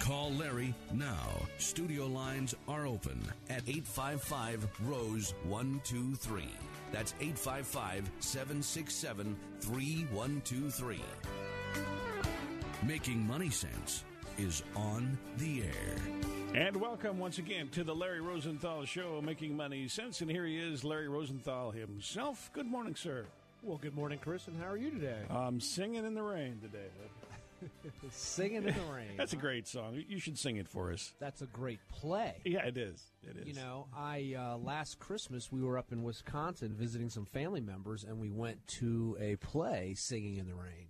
Call Larry now. Studio lines are open at 855 Rose 123. That's 855 767 3123. Making Money Sense is on the air. And welcome once again to the Larry Rosenthal Show, Making Money Sense. And here he is, Larry Rosenthal himself. Good morning, sir. Well, good morning, Chris, and how are you today? I'm singing in the rain today. Singing in the rain. That's a great song. You should sing it for us. That's a great play. Yeah, it is. It is. You know, I uh, last Christmas we were up in Wisconsin visiting some family members, and we went to a play, Singing in the Rain.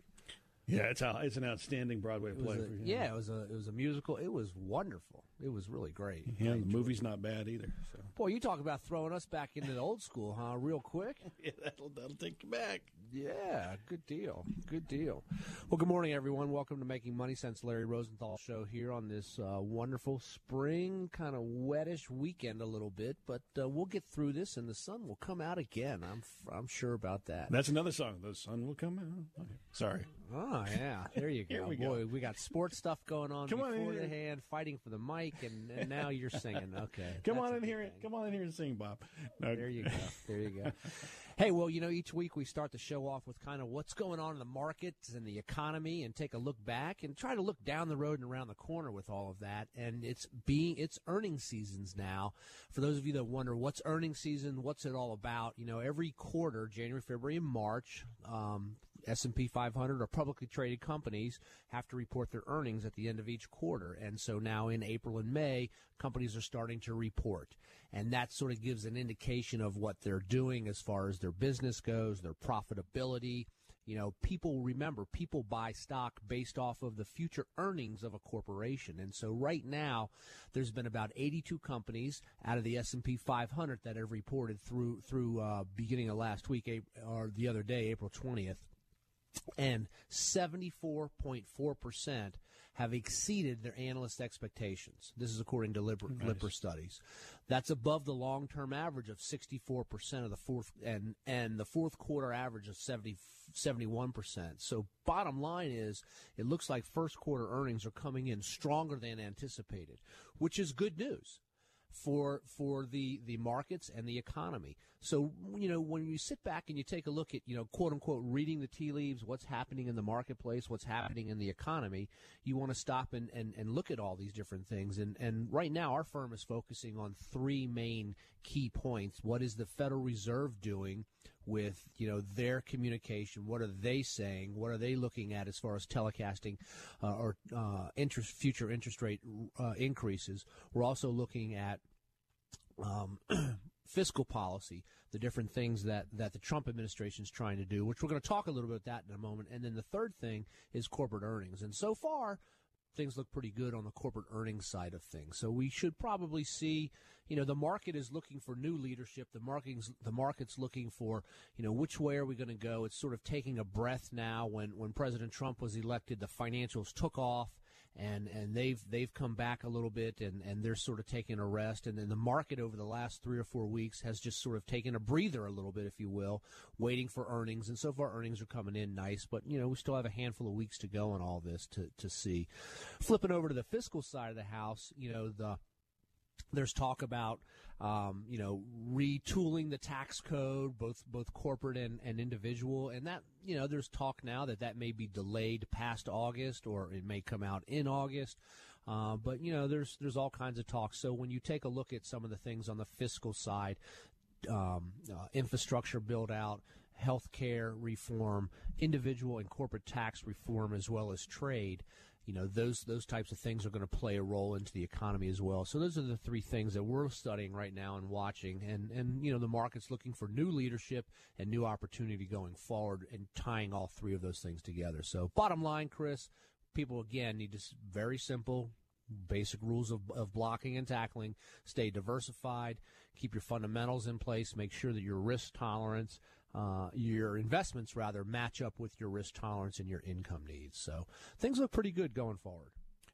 Yeah, it's a, it's an outstanding Broadway play. a, for yeah, it was a it was a musical. It was wonderful. It was really great. Yeah, the movie's it. not bad either. So Boy, you talk about throwing us back into the old school, huh? Real quick. yeah, that'll that'll take you back. Yeah, good deal. Good deal. Well, good morning, everyone. Welcome to Making Money Sense, Larry Rosenthal show here on this uh, wonderful spring, kind of wettish weekend a little bit, but uh, we'll get through this and the sun will come out again. I'm I'm sure about that. That's another song. The sun will come out. Okay. Sorry. Oh yeah, there you go. We go. Boy, we got sports stuff going on Come on before in the here. hand, fighting for the mic, and, and now you're singing. Okay, Come on in here. thing. Come on in here and sing, Bob. No. There you go. There you go. hey, well, you know, each week we start the show off with kind of what's going on in the markets and the economy and take a look back and try to look down the road and around the corner with all of that. And it's being, it's earnings seasons now. For those of you that wonder what's earnings season, what's it all about? You know, every quarter, January, February, and March, um, S&P 500 or publicly traded companies have to report their earnings at the end of each quarter. And so now in April and May, companies are starting to report. And that sort of gives an indication of what they're doing as far as their business goes, their profitability. You know, people remember people buy stock based off of the future earnings of a corporation. And so right now there's been about 82 companies out of the S&P 500 that have reported through through uh, beginning of last week or the other day, April 20th and 74.4% have exceeded their analyst expectations. This is according to Lipper, Lipper studies. That's above the long-term average of 64% of the fourth and and the fourth quarter average of 70 71%. So bottom line is it looks like first quarter earnings are coming in stronger than anticipated, which is good news for for the the markets and the economy. So you know when you sit back and you take a look at you know quote unquote reading the tea leaves, what's happening in the marketplace, what's happening in the economy, you want to stop and, and, and look at all these different things. And and right now our firm is focusing on three main key points. What is the Federal Reserve doing? With you know their communication. What are they saying? What are they looking at as far as telecasting uh, or uh, interest future interest rate uh, increases? We're also looking at um, fiscal policy, the different things that, that the Trump administration is trying to do, which we're going to talk a little bit about that in a moment. And then the third thing is corporate earnings. And so far, things look pretty good on the corporate earnings side of things. So we should probably see, you know, the market is looking for new leadership. The market's the market's looking for, you know, which way are we going to go? It's sort of taking a breath now. When when President Trump was elected, the financials took off. And and they've they've come back a little bit and, and they're sort of taking a rest and then the market over the last three or four weeks has just sort of taken a breather a little bit, if you will, waiting for earnings. And so far earnings are coming in nice, but you know, we still have a handful of weeks to go on all this to, to see. Flipping over to the fiscal side of the house, you know, the there's talk about um, you know retooling the tax code, both both corporate and, and individual, and that you know there's talk now that that may be delayed past August or it may come out in August. Uh, but you know there's there's all kinds of talk. So when you take a look at some of the things on the fiscal side, um, uh, infrastructure build out, healthcare reform, individual and corporate tax reform, as well as trade you know those those types of things are going to play a role into the economy as well. So those are the three things that we're studying right now and watching, and and you know the market's looking for new leadership and new opportunity going forward, and tying all three of those things together. So bottom line, Chris, people again need to very simple. Basic rules of, of blocking and tackling. Stay diversified. Keep your fundamentals in place. Make sure that your risk tolerance uh, your investments rather match up with your risk tolerance and your income needs. So things look pretty good going forward.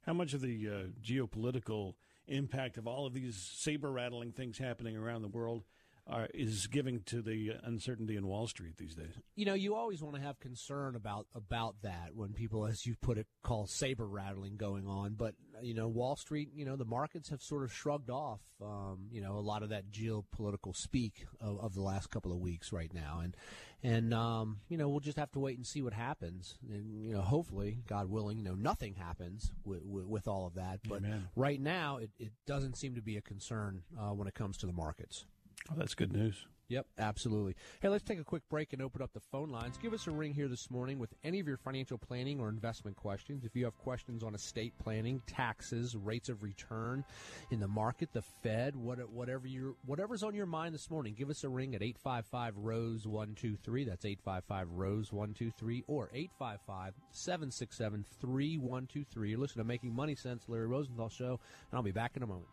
How much of the uh, geopolitical impact of all of these saber rattling things happening around the world are, is giving to the uncertainty in Wall Street these days. You know, you always want to have concern about about that when people, as you put it, call saber rattling going on. But you know, Wall Street, you know, the markets have sort of shrugged off, um, you know, a lot of that geopolitical speak of, of, the last couple of weeks right now, and and um, you know, we'll just have to wait and see what happens, and you know, hopefully, God willing, you know, nothing happens with, with, with all of that. But Amen. right now, it, it doesn't seem to be a concern uh, when it comes to the markets. Oh, that's good news. Yep, absolutely. Hey, let's take a quick break and open up the phone lines. Give us a ring here this morning with any of your financial planning or investment questions. If you have questions on estate planning, taxes, rates of return in the market, the Fed, what, whatever you whatever's on your mind this morning, give us a ring at 855 Rose 123. That's 855 Rose 123 or 855 767 3123. You're listening to Making Money Sense, Larry Rosenthal Show, and I'll be back in a moment.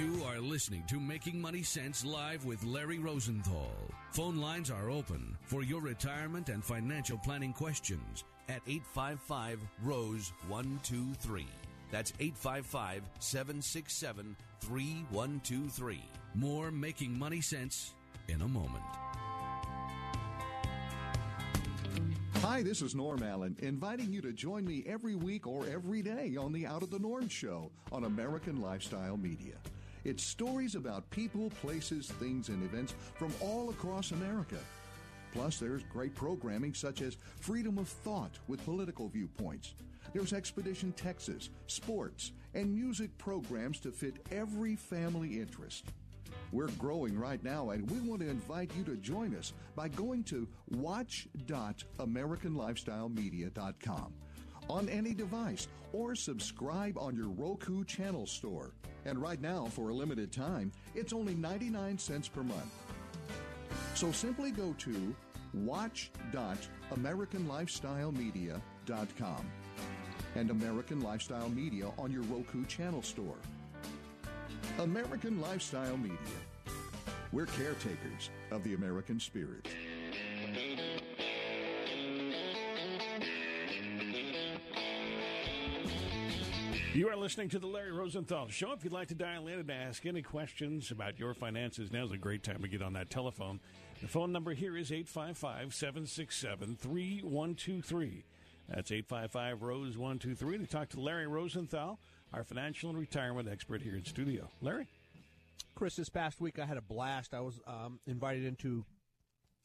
You are listening to Making Money Sense live with Larry Rosenthal. Phone lines are open for your retirement and financial planning questions at 855 Rose 123. That's 855 767 3123. More Making Money Sense in a moment. Hi, this is Norm Allen, inviting you to join me every week or every day on the Out of the Norm show on American Lifestyle Media. It's stories about people, places, things, and events from all across America. Plus, there's great programming such as Freedom of Thought with political viewpoints. There's Expedition Texas, sports, and music programs to fit every family interest. We're growing right now, and we want to invite you to join us by going to watch.americanlifestylemedia.com on any device or subscribe on your Roku channel store. And right now, for a limited time, it's only 99 cents per month. So simply go to watch.americanlifestylemedia.com and American Lifestyle Media on your Roku channel store. American Lifestyle Media. We're caretakers of the American spirit. You are listening to the Larry Rosenthal Show. If you'd like to dial in and ask any questions about your finances, now's a great time to get on that telephone. The phone number here is 855 767 3123. That's 855 Rose 123 to talk to Larry Rosenthal, our financial and retirement expert here in studio. Larry? Chris, this past week I had a blast. I was um, invited into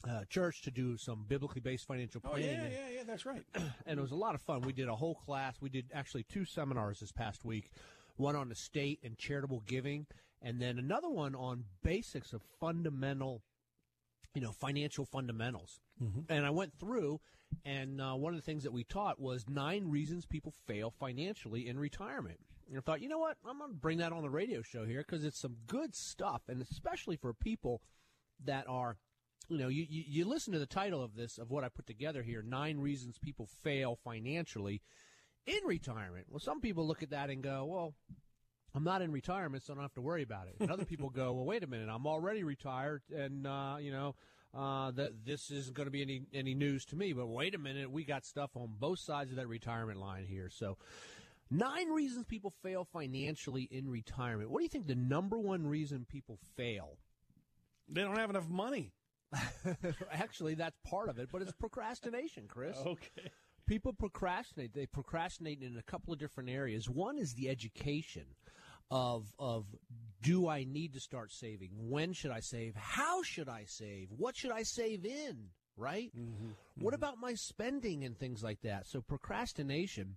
uh, church to do some biblically based financial planning. Oh, yeah, yeah, yeah, that's right. and it was a lot of fun. We did a whole class. We did actually two seminars this past week one on estate and charitable giving, and then another one on basics of fundamental, you know, financial fundamentals. Mm-hmm. And I went through, and uh, one of the things that we taught was nine reasons people fail financially in retirement. And I thought, you know what? I'm going to bring that on the radio show here because it's some good stuff, and especially for people that are you know, you, you, you listen to the title of this, of what I put together here nine reasons people fail financially in retirement. Well, some people look at that and go, well, I'm not in retirement, so I don't have to worry about it. And other people go, well, wait a minute, I'm already retired, and, uh, you know, uh, that this isn't going to be any, any news to me. But wait a minute, we got stuff on both sides of that retirement line here. So, nine reasons people fail financially in retirement. What do you think the number one reason people fail? They don't have enough money. Actually, that's part of it, but it's procrastination, Chris. Okay. people procrastinate. They procrastinate in a couple of different areas. One is the education of of do I need to start saving? When should I save? How should I save? What should I save in? Right? Mm-hmm. What mm-hmm. about my spending and things like that? So procrastination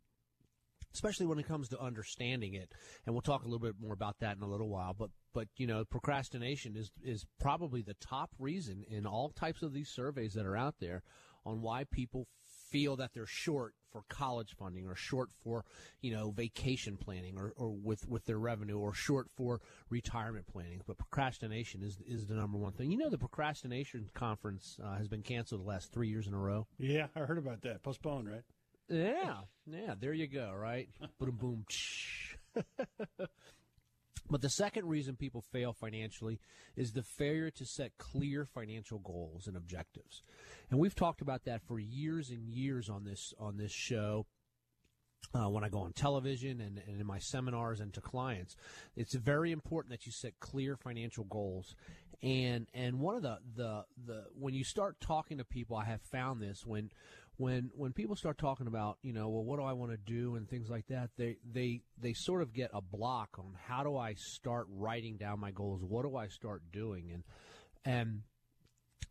especially when it comes to understanding it. And we'll talk a little bit more about that in a little while. But but you know, procrastination is is probably the top reason in all types of these surveys that are out there on why people feel that they're short for college funding or short for you know vacation planning or, or with with their revenue or short for retirement planning but procrastination is is the number one thing you know the procrastination conference uh, has been canceled the last three years in a row yeah i heard about that postponed right yeah, yeah. There you go. Right. boom, boom. but the second reason people fail financially is the failure to set clear financial goals and objectives, and we've talked about that for years and years on this on this show. Uh, when I go on television and, and in my seminars and to clients, it's very important that you set clear financial goals. And and one of the, the the when you start talking to people, I have found this when when when people start talking about you know well what do I want to do and things like that they they they sort of get a block on how do I start writing down my goals? What do I start doing? And and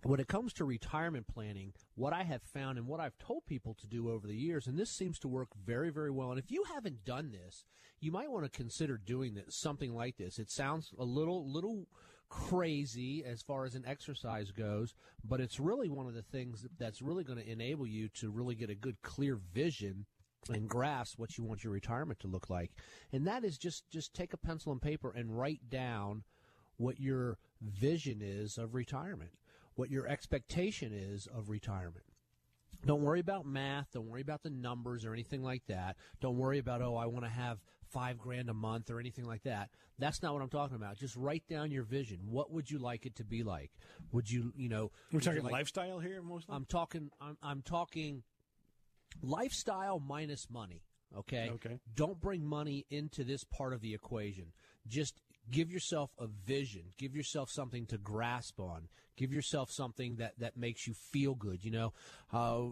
when it comes to retirement planning what I have found and what I've told people to do over the years and this seems to work very very well and if you haven't done this you might want to consider doing this something like this. It sounds a little little crazy as far as an exercise goes, but it's really one of the things that's really going to enable you to really get a good clear vision and grasp what you want your retirement to look like. And that is just just take a pencil and paper and write down what your vision is of retirement, what your expectation is of retirement. Don't worry about math. Don't worry about the numbers or anything like that. Don't worry about, oh, I want to have five grand a month or anything like that. That's not what I'm talking about. Just write down your vision. What would you like it to be like? Would you, you know, we're talking like, lifestyle here mostly. I'm talking. I'm, I'm talking lifestyle minus money. Okay. Okay. Don't bring money into this part of the equation. Just give yourself a vision. Give yourself something to grasp on. Give yourself something that that makes you feel good. You know, uh,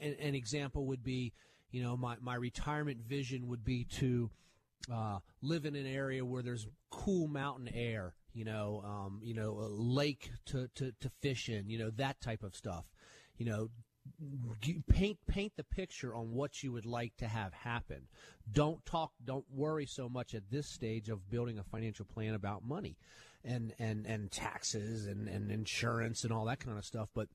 an, an example would be, you know, my my retirement vision would be to uh, live in an area where there's cool mountain air, you know, um, you know, a lake to, to, to fish in, you know, that type of stuff. You know, paint paint the picture on what you would like to have happen. Don't talk, don't worry so much at this stage of building a financial plan about money and and and taxes and and insurance and all that kind of stuff, but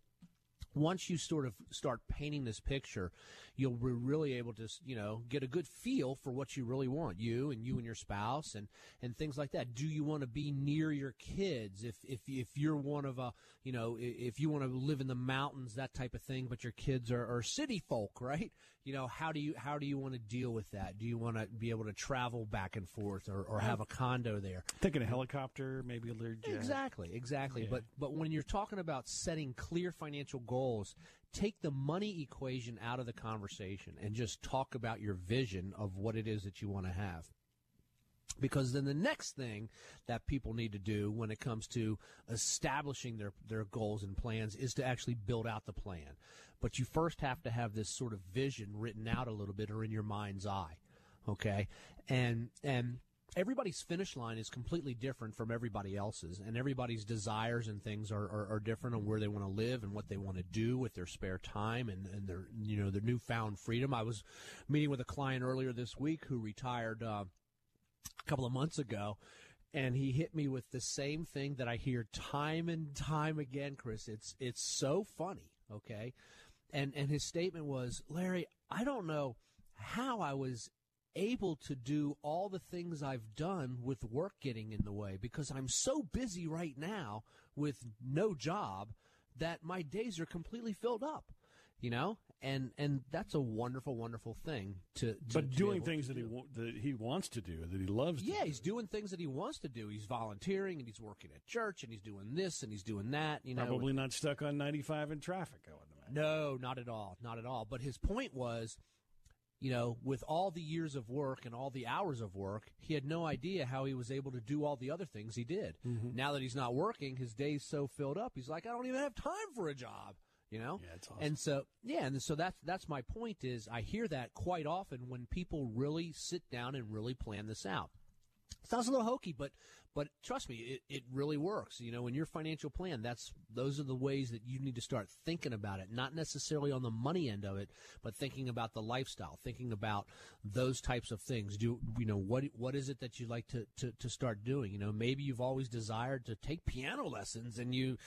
once you sort of start painting this picture, you'll be really able to, you know, get a good feel for what you really want, you and you and your spouse and, and things like that. Do you want to be near your kids? If, if, if you're one of a, you know, if you want to live in the mountains, that type of thing, but your kids are, are city folk, right? You know, how do you, how do you want to deal with that? Do you want to be able to travel back and forth or, or have a condo there? Thinking a helicopter, maybe a Learjet. Exactly, exactly. Yeah. But, but when you're talking about setting clear financial goals, take the money equation out of the conversation and just talk about your vision of what it is that you want to have. Because then the next thing that people need to do when it comes to establishing their, their goals and plans is to actually build out the plan. But you first have to have this sort of vision written out a little bit or in your mind's eye. Okay. And, and everybody's finish line is completely different from everybody else's, and everybody's desires and things are, are, are different on where they want to live and what they want to do with their spare time and, and their you know their newfound freedom. I was meeting with a client earlier this week who retired uh, a couple of months ago. And he hit me with the same thing that I hear time and time again, Chris. It's it's so funny, okay? And and his statement was, Larry, I don't know how I was able to do all the things I've done with work getting in the way because I'm so busy right now with no job that my days are completely filled up. You know, and and that's a wonderful, wonderful thing to. to but doing things that he that he wants to do, that he loves. Yeah, do. he's doing things that he wants to do. He's volunteering and he's working at church and he's doing this and he's doing that. You know, probably not stuck on ninety five in traffic. I would imagine. No, not at all, not at all. But his point was you know, with all the years of work and all the hours of work, he had no idea how he was able to do all the other things he did. Mm-hmm. Now that he's not working, his day's so filled up, he's like, I don't even have time for a job. You know, Yeah, it's awesome. and so yeah, and so that's that's my point. Is I hear that quite often when people really sit down and really plan this out. Sounds a little hokey, but but trust me, it, it really works. You know, in your financial plan, that's those are the ways that you need to start thinking about it. Not necessarily on the money end of it, but thinking about the lifestyle, thinking about those types of things. Do you know what what is it that you like to, to, to start doing? You know, maybe you've always desired to take piano lessons and you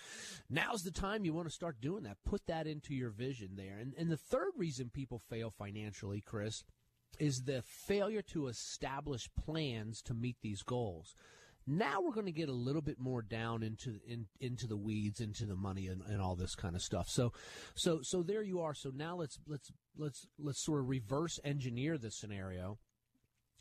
now's the time you want to start doing that. Put that into your vision there. And and the third reason people fail financially, Chris, is the failure to establish plans to meet these goals. Now we're going to get a little bit more down into in, into the weeds, into the money, and, and all this kind of stuff. So, so so there you are. So now let's let's let's let's sort of reverse engineer this scenario.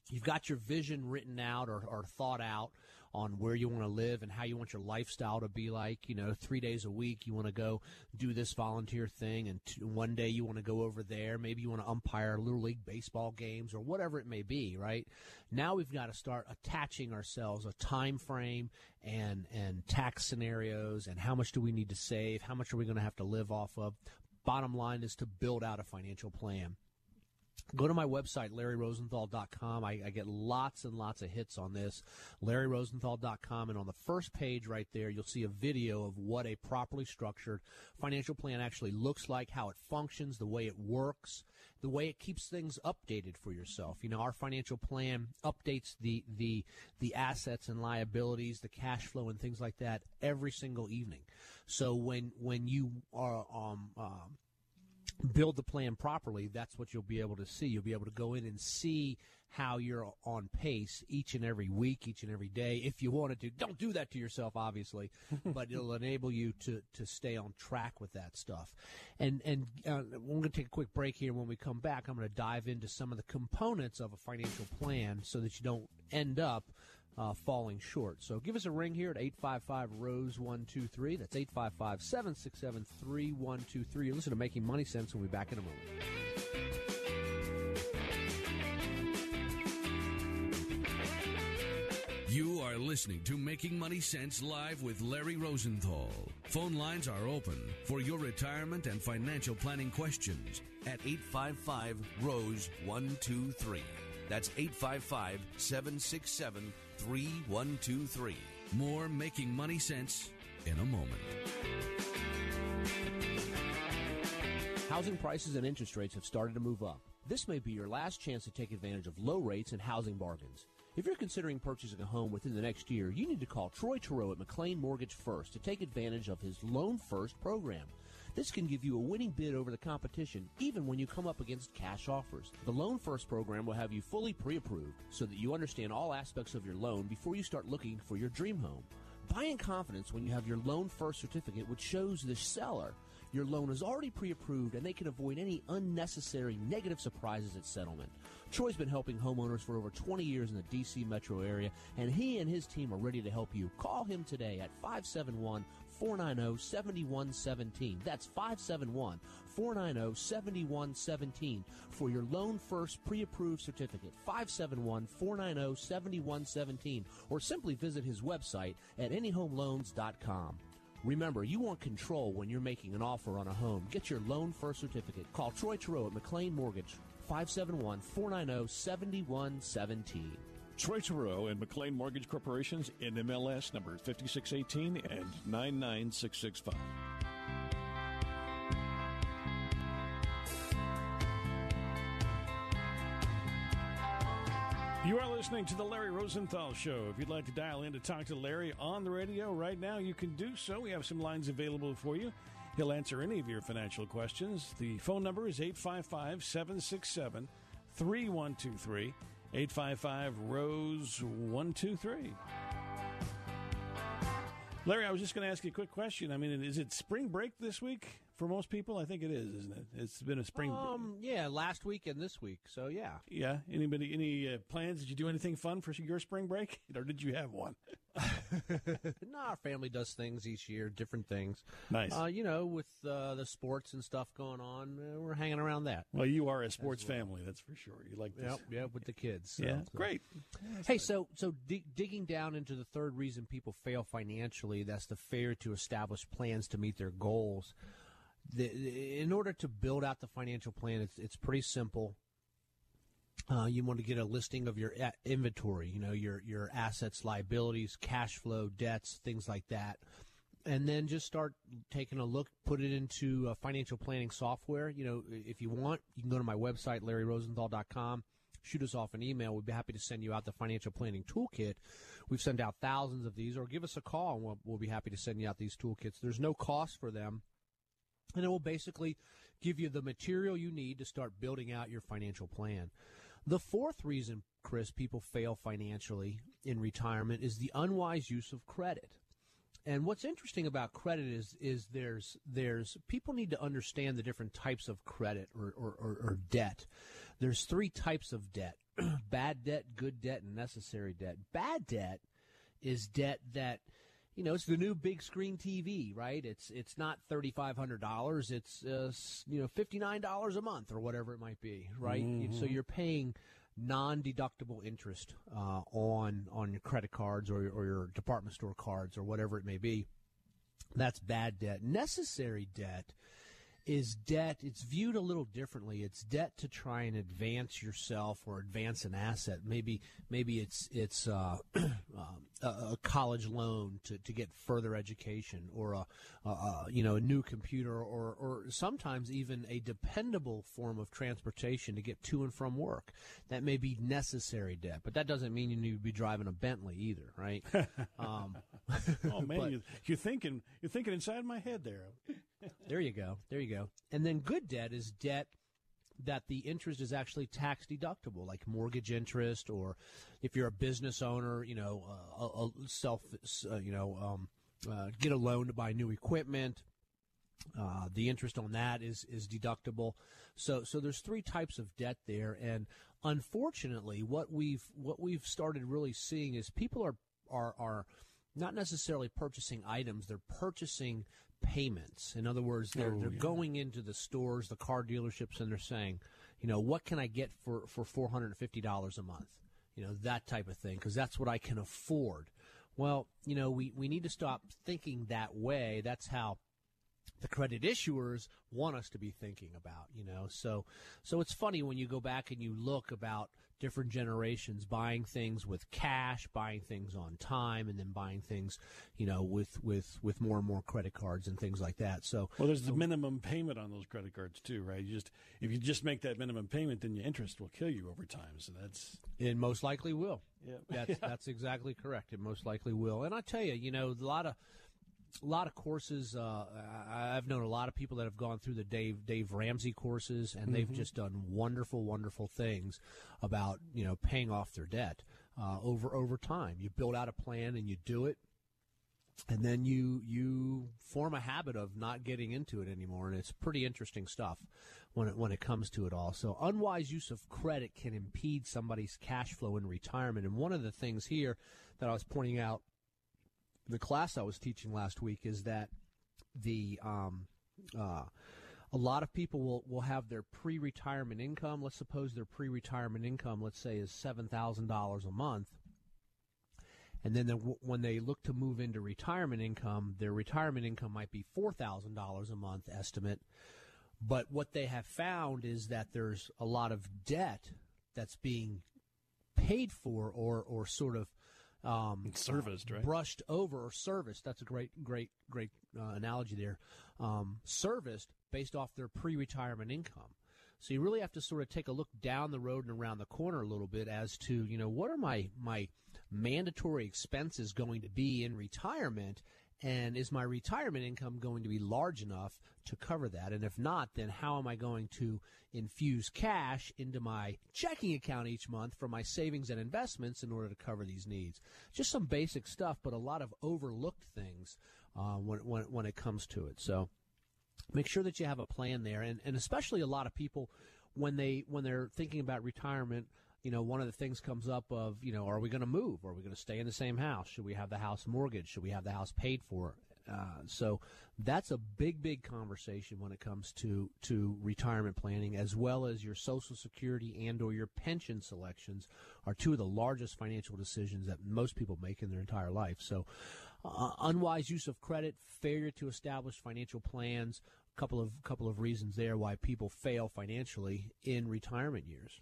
You've got your vision written out or, or thought out on where you want to live and how you want your lifestyle to be like. You know, three days a week you want to go do this volunteer thing, and one day you want to go over there. Maybe you want to umpire little league baseball games or whatever it may be. Right now, we've got to start attaching ourselves a time frame and and tax scenarios and how much do we need to save? How much are we going to have to live off of? Bottom line is to build out a financial plan go to my website larryrosenthal.com I, I, get lots and lots of hits on this. larryrosenthal.com and on the first page right there you'll see a video of what a properly structured financial plan actually looks like how it functions the way it works the way it keeps things updated for yourself. You know our financial plan updates the the the assets and liabilities the cash flow and things like that every single evening. So when when you are um, um build the plan properly, that's what you'll be able to see. You'll be able to go in and see how you're on pace each and every week, each and every day. If you wanted to, don't do that to yourself, obviously, but it'll enable you to, to stay on track with that stuff. And and uh, we're going to take a quick break here. When we come back, I'm going to dive into some of the components of a financial plan so that you don't end up uh, falling short. So give us a ring here at 855 Rose 123. That's 855 767 3123. You listen to Making Money Sense. We'll be back in a moment. You are listening to Making Money Sense live with Larry Rosenthal. Phone lines are open for your retirement and financial planning questions at 855 Rose 123. That's 855 767 3123. More Making Money Sense in a moment. Housing prices and interest rates have started to move up. This may be your last chance to take advantage of low rates and housing bargains. If you're considering purchasing a home within the next year, you need to call Troy Terrell at McLean Mortgage First to take advantage of his Loan First program. This can give you a winning bid over the competition even when you come up against cash offers. The Loan First program will have you fully pre approved so that you understand all aspects of your loan before you start looking for your dream home. Buy in confidence when you have your Loan First certificate, which shows the seller your loan is already pre approved and they can avoid any unnecessary negative surprises at settlement. Troy's been helping homeowners for over 20 years in the D.C. metro area, and he and his team are ready to help you. Call him today at 571 490 7117. That's 571 490 7117 for your Loan First pre approved certificate. 571 490 7117. Or simply visit his website at anyhomeloans.com. Remember, you want control when you're making an offer on a home. Get your Loan First certificate. Call Troy Terrell at McLean Mortgage, 571 490 7117. Troy Terrell and McLean Mortgage Corporation's NMLS number 5618 and 99665. You are listening to the Larry Rosenthal Show. If you'd like to dial in to talk to Larry on the radio right now, you can do so. We have some lines available for you. He'll answer any of your financial questions. The phone number is 855 767 3123. 855 Rose 123. Larry, I was just going to ask you a quick question. I mean, is it spring break this week for most people? I think it is, isn't it? It's been a spring. Um, yeah, last week and this week. So yeah. Yeah. Anybody? Any uh, plans? Did you do anything fun for your spring break, or did you have one? no, our family does things each year, different things. Nice. Uh, you know, with uh, the sports and stuff going on, uh, we're hanging around that. Well, you are a sports well. family, that's for sure. You like this? Yep, yeah, with the kids. So, yeah, so. great. hey, so so dig, digging down into the third reason people fail financially, that's the failure to establish plans to meet their goals. The, in order to build out the financial plan, it's it's pretty simple. Uh, you want to get a listing of your inventory, you know, your your assets, liabilities, cash flow, debts, things like that, and then just start taking a look. Put it into uh, financial planning software. You know, if you want, you can go to my website, LarryRosenthal.com. Shoot us off an email. We'd be happy to send you out the financial planning toolkit. We've sent out thousands of these, or give us a call, and we'll, we'll be happy to send you out these toolkits. There's no cost for them and it will basically give you the material you need to start building out your financial plan. The fourth reason, Chris, people fail financially in retirement is the unwise use of credit. And what's interesting about credit is is there's there's people need to understand the different types of credit or, or, or, or debt. There's three types of debt: bad debt, good debt, and necessary debt. Bad debt is debt that you know, it's the new big screen TV, right? It's it's not thirty five hundred dollars. It's uh, you know fifty nine dollars a month or whatever it might be, right? Mm-hmm. So you're paying non deductible interest uh, on on your credit cards or or your department store cards or whatever it may be. That's bad debt. Necessary debt is debt. It's viewed a little differently. It's debt to try and advance yourself or advance an asset. Maybe maybe it's it's uh, um, a, college loan to, to get further education, or a, a, a, you know a new computer, or or sometimes even a dependable form of transportation to get to and from work. That may be necessary debt, but that doesn't mean you need to be driving a Bentley either, right? um, oh man, but, you, you're thinking you're thinking inside my head there. There you go. There you go. And then good debt is debt that the interest is actually tax deductible, like mortgage interest, or if you're a business owner, you know, uh, a, a self, uh, you know, um, uh, get a loan to buy new equipment. Uh, the interest on that is is deductible. So so there's three types of debt there, and unfortunately, what we've what we've started really seeing is people are are are not necessarily purchasing items; they're purchasing payments. In other words, they're, oh, they're yeah. going into the stores, the car dealerships, and they're saying, you know, what can I get for, for $450 a month? You know, that type of thing, because that's what I can afford. Well, you know, we, we need to stop thinking that way. That's how the credit issuers want us to be thinking about, you know. So so it's funny when you go back and you look about different generations buying things with cash, buying things on time, and then buying things, you know, with with with more and more credit cards and things like that. So well, there's the minimum payment on those credit cards too, right? You just if you just make that minimum payment, then your interest will kill you over time. So that's it. Most likely will. Yeah, that's yeah. that's exactly correct. It most likely will. And I tell you, you know, a lot of a lot of courses. Uh, I've known a lot of people that have gone through the Dave Dave Ramsey courses, and mm-hmm. they've just done wonderful, wonderful things about you know paying off their debt uh, over over time. You build out a plan and you do it, and then you you form a habit of not getting into it anymore, and it's pretty interesting stuff when it when it comes to it all. So unwise use of credit can impede somebody's cash flow in retirement, and one of the things here that I was pointing out the class I was teaching last week is that the um, uh, a lot of people will, will have their pre-retirement income. Let's suppose their pre-retirement income, let's say, is seven thousand dollars a month, and then when they look to move into retirement income, their retirement income might be four thousand dollars a month estimate. But what they have found is that there's a lot of debt that's being paid for or or sort of um, serviced, right? Brushed over or serviced. That's a great, great, great uh, analogy there. Um, serviced based off their pre-retirement income. So you really have to sort of take a look down the road and around the corner a little bit as to you know what are my my mandatory expenses going to be in retirement, and is my retirement income going to be large enough to cover that? And if not, then how am I going to infuse cash into my checking account each month for my savings and investments in order to cover these needs? Just some basic stuff, but a lot of overlooked things uh, when, when, when it comes to it. So make sure that you have a plan there. And, and especially a lot of people, when they when they're thinking about retirement, you know, one of the things comes up of, you know, are we going to move? Are we going to stay in the same house? Should we have the house mortgaged? Should we have the house paid for? Uh, so that's a big, big conversation when it comes to to retirement planning, as well as your Social Security and or your pension selections are two of the largest financial decisions that most people make in their entire life. So, uh, unwise use of credit, failure to establish financial plans, couple of couple of reasons there why people fail financially in retirement years.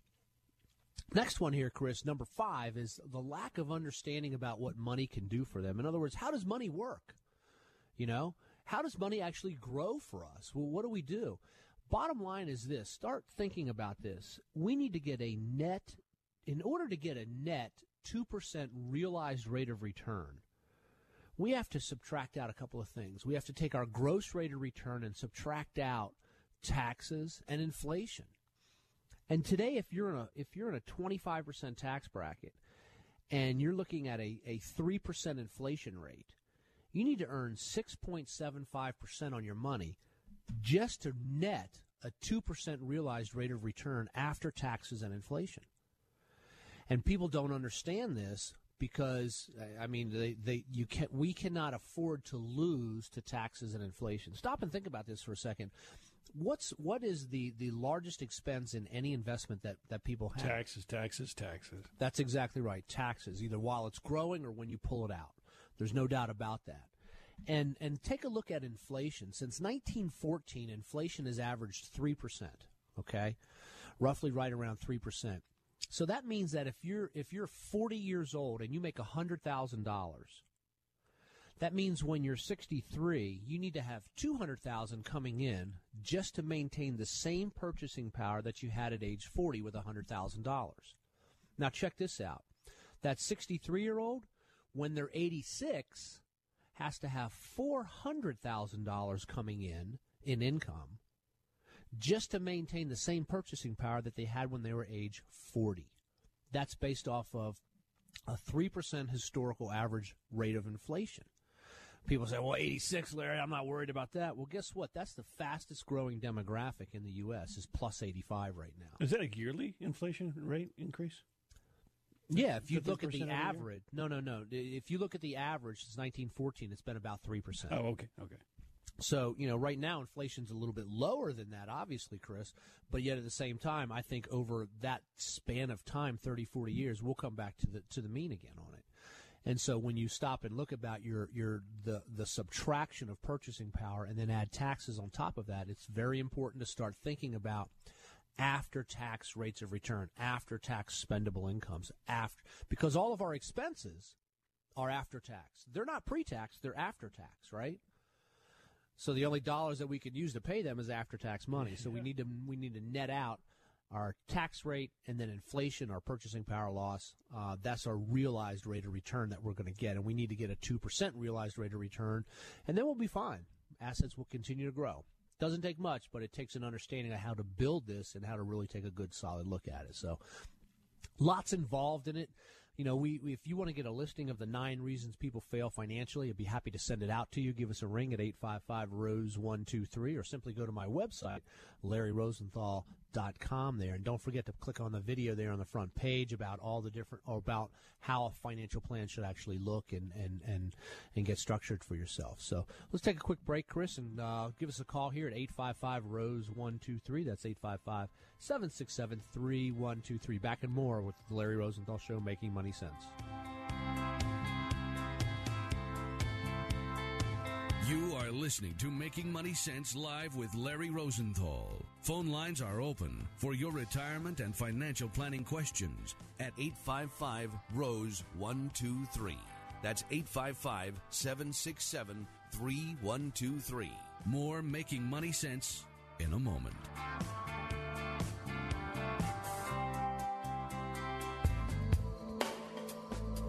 Next one here, Chris, number five is the lack of understanding about what money can do for them. In other words, how does money work? You know, how does money actually grow for us? Well, what do we do? Bottom line is this start thinking about this. We need to get a net, in order to get a net 2% realized rate of return, we have to subtract out a couple of things. We have to take our gross rate of return and subtract out taxes and inflation. And today, if you're in a if you're in a 25% tax bracket and you're looking at a, a 3% inflation rate, you need to earn 6.75% on your money just to net a 2% realized rate of return after taxes and inflation. And people don't understand this because I mean they, they you can we cannot afford to lose to taxes and inflation. Stop and think about this for a second. What's what is the the largest expense in any investment that that people have? Taxes, taxes, taxes. That's exactly right. Taxes, either while it's growing or when you pull it out. There's no doubt about that. And and take a look at inflation. Since 1914, inflation has averaged 3%, okay? Roughly right around 3%. So that means that if you're if you're 40 years old and you make $100,000, that means when you're 63, you need to have 200,000 coming in just to maintain the same purchasing power that you had at age 40 with $100,000. Now check this out. That 63-year-old when they're 86 has to have $400,000 coming in in income just to maintain the same purchasing power that they had when they were age 40. That's based off of a 3% historical average rate of inflation. People say, well, 86, Larry, I'm not worried about that. Well, guess what? That's the fastest growing demographic in the U.S. is plus 85 right now. Is that a yearly inflation rate increase? Yeah, if you look at the average, no, no, no. If you look at the average since 1914, it's been about 3%. Oh, okay, okay. So, you know, right now inflation's a little bit lower than that, obviously, Chris. But yet at the same time, I think over that span of time, 30, 40 years, we'll come back to the to the mean again on. And so when you stop and look about your your the the subtraction of purchasing power and then add taxes on top of that, it's very important to start thinking about after tax rates of return, after tax spendable incomes, after because all of our expenses are after tax. They're not pre-tax, they're after tax, right? So the only dollars that we can use to pay them is after tax money. So we need to we need to net out our tax rate and then inflation, our purchasing power loss. Uh, that's our realized rate of return that we're going to get, and we need to get a two percent realized rate of return, and then we'll be fine. Assets will continue to grow. Doesn't take much, but it takes an understanding of how to build this and how to really take a good solid look at it. So lots involved in it you know, we, we, if you want to get a listing of the nine reasons people fail financially, I'd be happy to send it out to you. Give us a ring at 855 Rose 123 or simply go to my website, LarryRosenthal.com there. And don't forget to click on the video there on the front page about all the different, or about how a financial plan should actually look and, and, and, and get structured for yourself. So let's take a quick break, Chris, and uh, give us a call here at 855 Rose 123. That's 855 767 3123. Back and more with the Larry Rosenthal Show, Making Money Sense. You are listening to Making Money Sense live with Larry Rosenthal. Phone lines are open for your retirement and financial planning questions at 855 Rose 123. That's 855 767 3123. More Making Money Sense in a moment.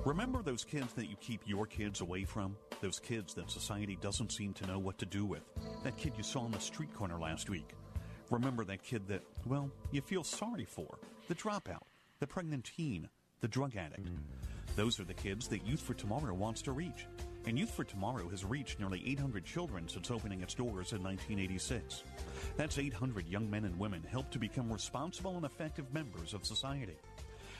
Remember those kids that you keep your kids away from? Those kids that society doesn't seem to know what to do with? That kid you saw on the street corner last week? Remember that kid that, well, you feel sorry for? The dropout, the pregnant teen, the drug addict. Those are the kids that Youth for Tomorrow wants to reach. And Youth for Tomorrow has reached nearly 800 children since opening its doors in 1986. That's 800 young men and women helped to become responsible and effective members of society.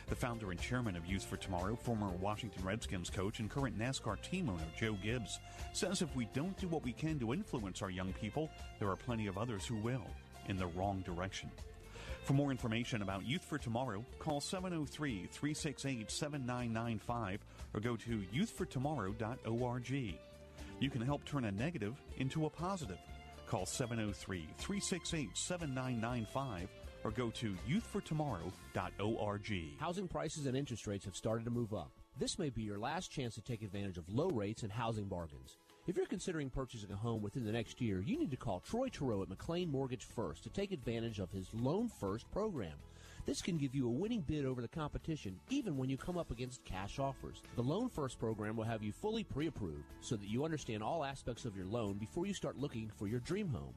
The founder and chairman of Youth for Tomorrow, former Washington Redskins coach and current NASCAR team owner Joe Gibbs, says if we don't do what we can to influence our young people, there are plenty of others who will, in the wrong direction. For more information about Youth for Tomorrow, call 703 368 7995 or go to youthfortomorrow.org. You can help turn a negative into a positive. Call 703 368 7995 or go to youthfortomorrow.org. Housing prices and interest rates have started to move up. This may be your last chance to take advantage of low rates and housing bargains. If you're considering purchasing a home within the next year, you need to call Troy Terrell at McLean Mortgage First to take advantage of his Loan First program. This can give you a winning bid over the competition, even when you come up against cash offers. The Loan First program will have you fully pre approved so that you understand all aspects of your loan before you start looking for your dream home.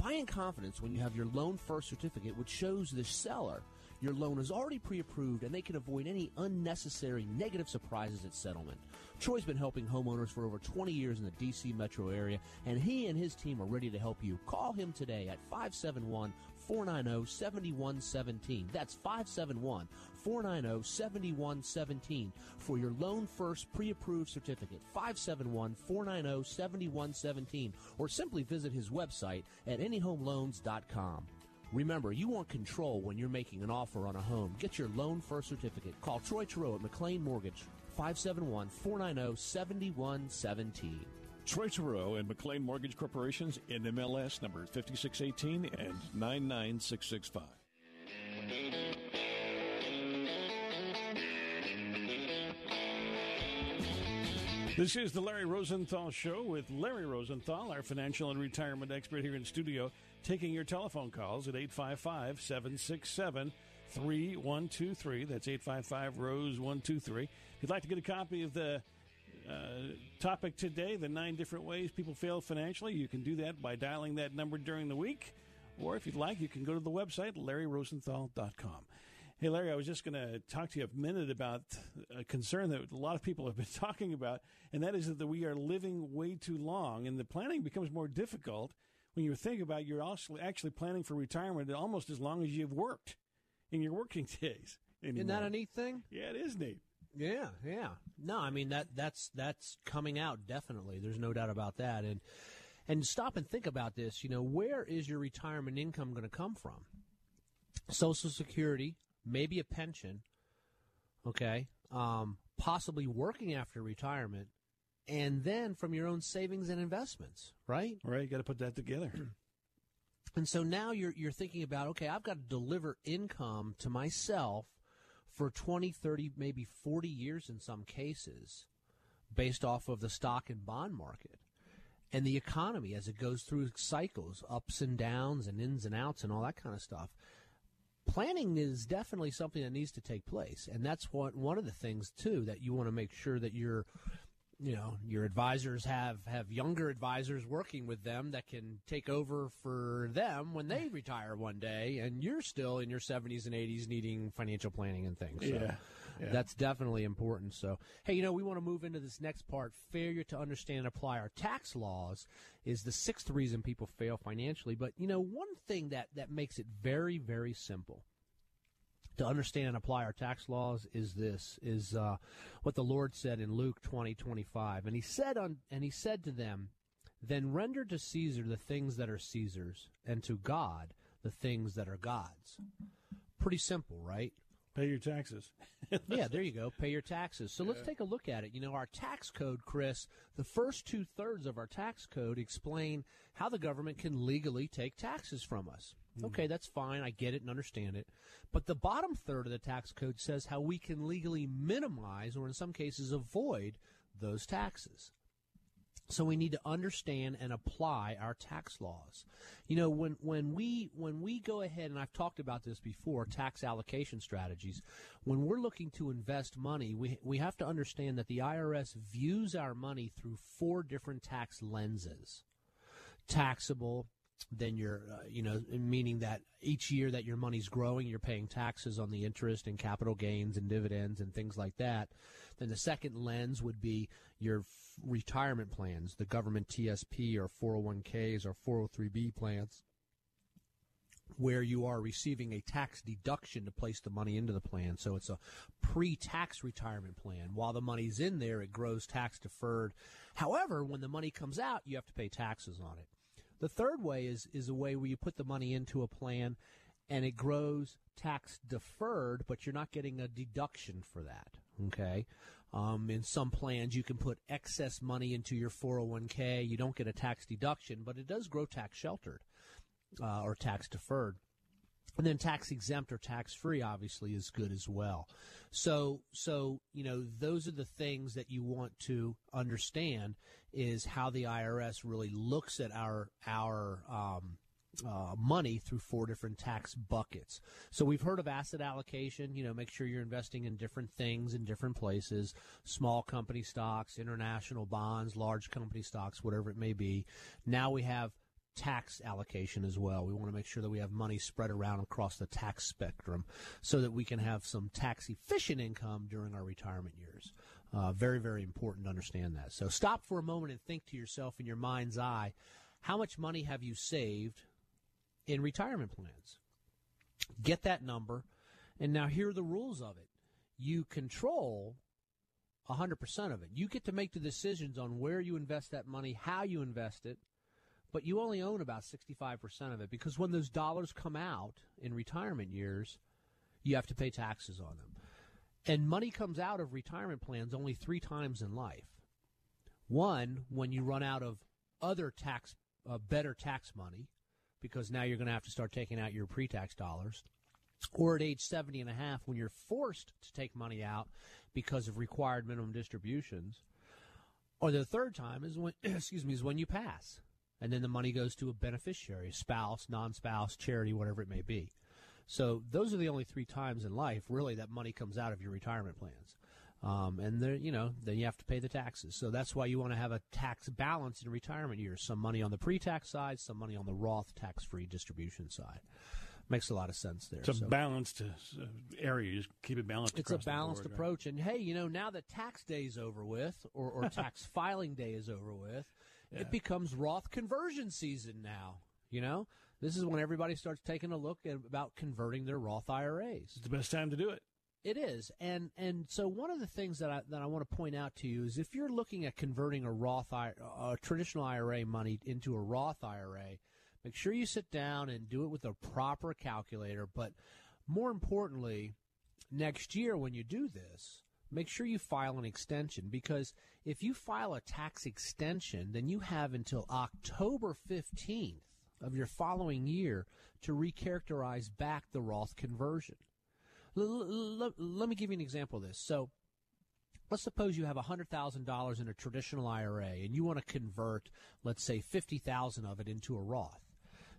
Buy in confidence when you have your Loan First certificate, which shows the seller your loan is already pre approved and they can avoid any unnecessary negative surprises at settlement. Troy's been helping homeowners for over 20 years in the D.C. metro area, and he and his team are ready to help you. Call him today at 571 490 7117. That's 571 490 7117 for your Loan First pre approved certificate. 571 490 7117. Or simply visit his website at anyhomeloans.com. Remember, you want control when you're making an offer on a home. Get your Loan First certificate. Call Troy Terrell at McLean Mortgage, 571 490 7117. Troy Terrell and McLean Mortgage Corporations NMLS number 5618 and 99665. This is the Larry Rosenthal Show with Larry Rosenthal, our financial and retirement expert here in studio, taking your telephone calls at 855 767 3123. That's 855 Rose 123. If you'd like to get a copy of the uh, topic today, the nine different ways people fail financially, you can do that by dialing that number during the week. Or if you'd like, you can go to the website, larryrosenthal.com. Hey, Larry, I was just going to talk to you a minute about a concern that a lot of people have been talking about, and that is that we are living way too long, and the planning becomes more difficult when you think about it, you're also actually planning for retirement almost as long as you've worked in your working days. Anymore. Isn't that a neat thing? Yeah, it is neat. Yeah, yeah. No, I mean that that's that's coming out definitely. There's no doubt about that. And and stop and think about this. You know, where is your retirement income going to come from? Social Security, maybe a pension, okay, um, possibly working after retirement, and then from your own savings and investments, right? Right, you got to put that together. And so now you're you're thinking about, okay, I've got to deliver income to myself for 20, 30, maybe 40 years in some cases based off of the stock and bond market and the economy as it goes through cycles, ups and downs and ins and outs and all that kind of stuff planning is definitely something that needs to take place and that's what one of the things too that you want to make sure that you're you know your advisors have have younger advisors working with them that can take over for them when they retire one day and you're still in your 70s and 80s needing financial planning and things. So yeah, yeah. that's definitely important. So hey you know we want to move into this next part. Failure to understand and apply. Our tax laws is the sixth reason people fail financially but you know one thing that that makes it very very simple to understand and apply our tax laws is this is uh, what the Lord said in Luke twenty twenty five, and he said on and he said to them, "Then render to Caesar the things that are Caesar's, and to God the things that are God's." Pretty simple, right? Pay your taxes. yeah, there you go. Pay your taxes. So yeah. let's take a look at it. You know, our tax code, Chris, the first two thirds of our tax code explain how the government can legally take taxes from us. Mm-hmm. Okay, that's fine. I get it and understand it. But the bottom third of the tax code says how we can legally minimize or in some cases avoid those taxes. So we need to understand and apply our tax laws. You know, when, when we when we go ahead and I've talked about this before, tax allocation strategies, when we're looking to invest money, we we have to understand that the IRS views our money through four different tax lenses. Taxable, then you're, uh, you know, meaning that each year that your money's growing, you're paying taxes on the interest and capital gains and dividends and things like that. Then the second lens would be your f- retirement plans, the government TSP or 401ks or 403b plans, where you are receiving a tax deduction to place the money into the plan. So it's a pre-tax retirement plan. While the money's in there, it grows tax deferred. However, when the money comes out, you have to pay taxes on it. The third way is is a way where you put the money into a plan and it grows tax deferred, but you're not getting a deduction for that. Okay. Um, in some plans, you can put excess money into your 401k. You don't get a tax deduction, but it does grow tax sheltered uh, or tax deferred. And then tax exempt or tax free obviously is good as well. So, so, you know, those are the things that you want to understand is how the IRS really looks at our, our, um, uh, money through four different tax buckets. So we've heard of asset allocation. You know, make sure you're investing in different things in different places, small company stocks, international bonds, large company stocks, whatever it may be. Now we have tax allocation as well. We want to make sure that we have money spread around across the tax spectrum so that we can have some tax efficient income during our retirement years. Uh, very, very important to understand that. So stop for a moment and think to yourself in your mind's eye how much money have you saved in retirement plans? Get that number. And now here are the rules of it. You control 100% of it. You get to make the decisions on where you invest that money, how you invest it, but you only own about 65% of it because when those dollars come out in retirement years, you have to pay taxes on them. And money comes out of retirement plans only three times in life. One, when you run out of other tax, uh, better tax money, because now you're going to have to start taking out your pre-tax dollars. Or at age 70 and a half when you're forced to take money out because of required minimum distributions. Or the third time is when, excuse me, is when you pass and then the money goes to a beneficiary, spouse, non-spouse, charity, whatever it may be. So those are the only three times in life, really, that money comes out of your retirement plans. Um, and there, you know, then you have to pay the taxes. So that's why you want to have a tax balance in retirement years. Some money on the pre-tax side, some money on the Roth tax-free distribution side. Makes a lot of sense there. It's a so. balanced uh, area. You just keep it balanced. It's a balanced board, approach. Right? And hey, you know, now that tax day is over with, or, or tax filing day is over with, yeah. it becomes Roth conversion season now. You know, this is when everybody starts taking a look at about converting their Roth IRAs. It's the best time to do it. It is, and and so one of the things that I that I want to point out to you is if you're looking at converting a Roth a traditional IRA money into a Roth IRA, make sure you sit down and do it with a proper calculator. But more importantly, next year when you do this, make sure you file an extension because if you file a tax extension, then you have until October 15th of your following year to recharacterize back the Roth conversion. L- l- let me give you an example of this. So, let's suppose you have $100,000 in a traditional IRA and you want to convert, let's say, 50,000 of it into a Roth.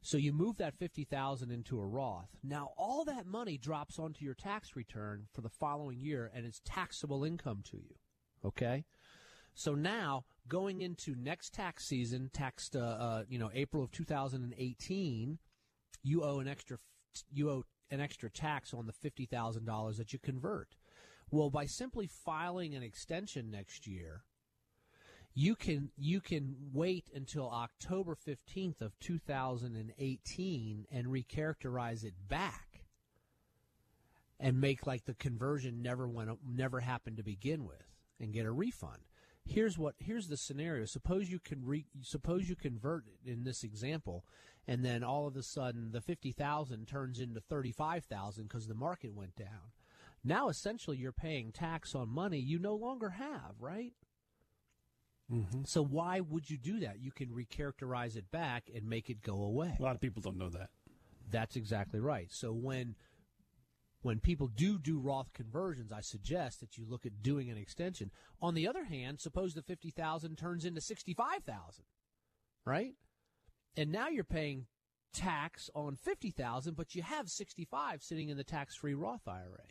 So you move that 50,000 into a Roth. Now all that money drops onto your tax return for the following year and it's taxable income to you. Okay? So now going into next tax season, taxed uh, uh, you know April of 2018, you owe an extra you owe an extra tax on the $50,000 that you convert. Well, by simply filing an extension next year, you can you can wait until October 15th of 2018 and recharacterize it back and make like the conversion never went never happened to begin with and get a refund. Here's what here's the scenario. Suppose you can re, suppose you convert it in this example and then all of a sudden the 50,000 turns into 35,000 because the market went down. Now essentially you're paying tax on money you no longer have, right? Mm-hmm. So why would you do that? You can recharacterize it back and make it go away. A lot of people don't know that. That's exactly right. So when when people do do Roth conversions, I suggest that you look at doing an extension. On the other hand, suppose the 50,000 turns into 65,000, right? And now you're paying tax on 50,000, but you have 65 sitting in the tax-free Roth IRA.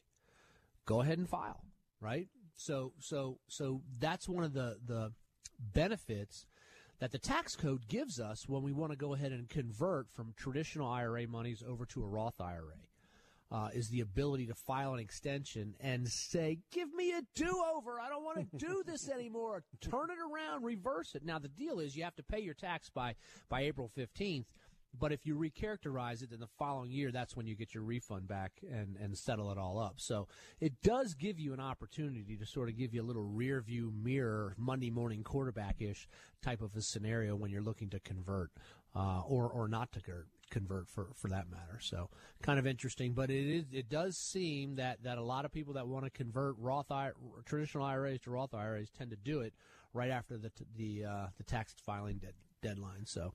Go ahead and file, right? So so so that's one of the the benefits that the tax code gives us when we want to go ahead and convert from traditional IRA monies over to a Roth IRA. Uh, is the ability to file an extension and say, "Give me a do-over. I don't want to do this anymore. Turn it around, reverse it." Now the deal is you have to pay your tax by by April fifteenth, but if you recharacterize it, then the following year, that's when you get your refund back and, and settle it all up. So it does give you an opportunity to sort of give you a little rear view mirror, Monday morning quarterback ish type of a scenario when you're looking to convert uh, or, or not to convert for, for that matter. So kind of interesting, but it is it does seem that, that a lot of people that want to convert Roth traditional IRAs to Roth IRAs tend to do it right after the the uh, the tax filing de- deadline. So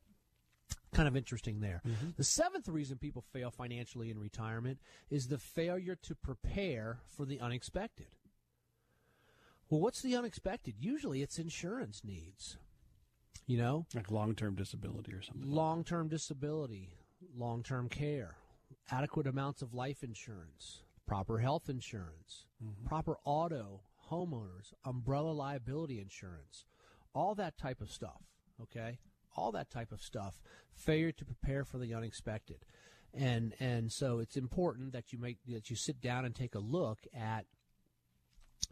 kind of interesting there. Mm-hmm. The seventh reason people fail financially in retirement is the failure to prepare for the unexpected. Well, what's the unexpected? Usually it's insurance needs. You know? Like long term disability or something. Long term disability, long term care, adequate amounts of life insurance, proper health insurance, mm-hmm. proper auto, homeowners, umbrella liability insurance, all that type of stuff. Okay? All that type of stuff. Failure to prepare for the unexpected. And and so it's important that you make that you sit down and take a look at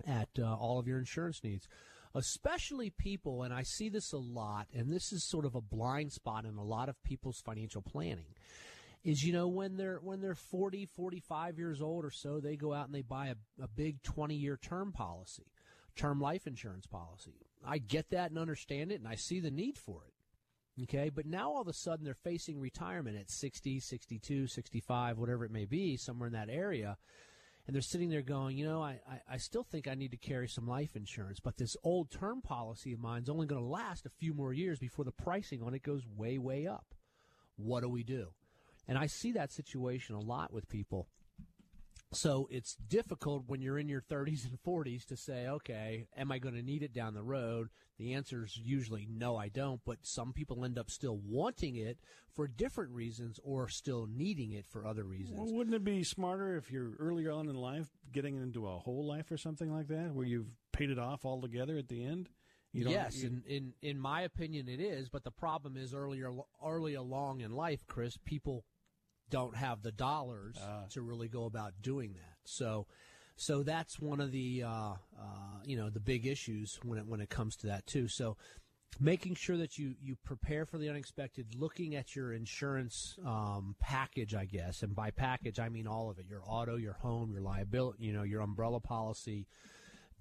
at uh, all of your insurance needs especially people, and I see this a lot, and this is sort of a blind spot in a lot of people's financial planning. Is you know when they're when they're 40, 45 years old or so, they go out and they buy a, a big 20 year term policy, term life insurance policy. I get that and understand it, and I see the need for it. Okay, but now all of a sudden they're facing retirement at 60, 62, 65, whatever it may be, somewhere in that area and they're sitting there going, you know, I, I, I, still think I need to carry some life insurance, but this old term policy of mine is only going to last a few more years before the pricing on it goes way, way up. What do we do? And I see that situation a lot with people so it's difficult when you're in your 30s and 40s to say, okay, am I going to need it down the road? The answer is usually no, I don't. But some people end up still wanting it for different reasons or still needing it for other reasons. Well, wouldn't it be smarter if you're earlier on in life getting into a whole life or something like that where you've paid it off altogether at the end? yes, in, in in my opinion, it is. But the problem is earlier early along in life, Chris, people don't have the dollars uh. to really go about doing that. So, so that's one of the uh, uh, you know the big issues when it when it comes to that too. So, making sure that you you prepare for the unexpected, looking at your insurance um, package, I guess, and by package I mean all of it: your auto, your home, your liability, you know, your umbrella policy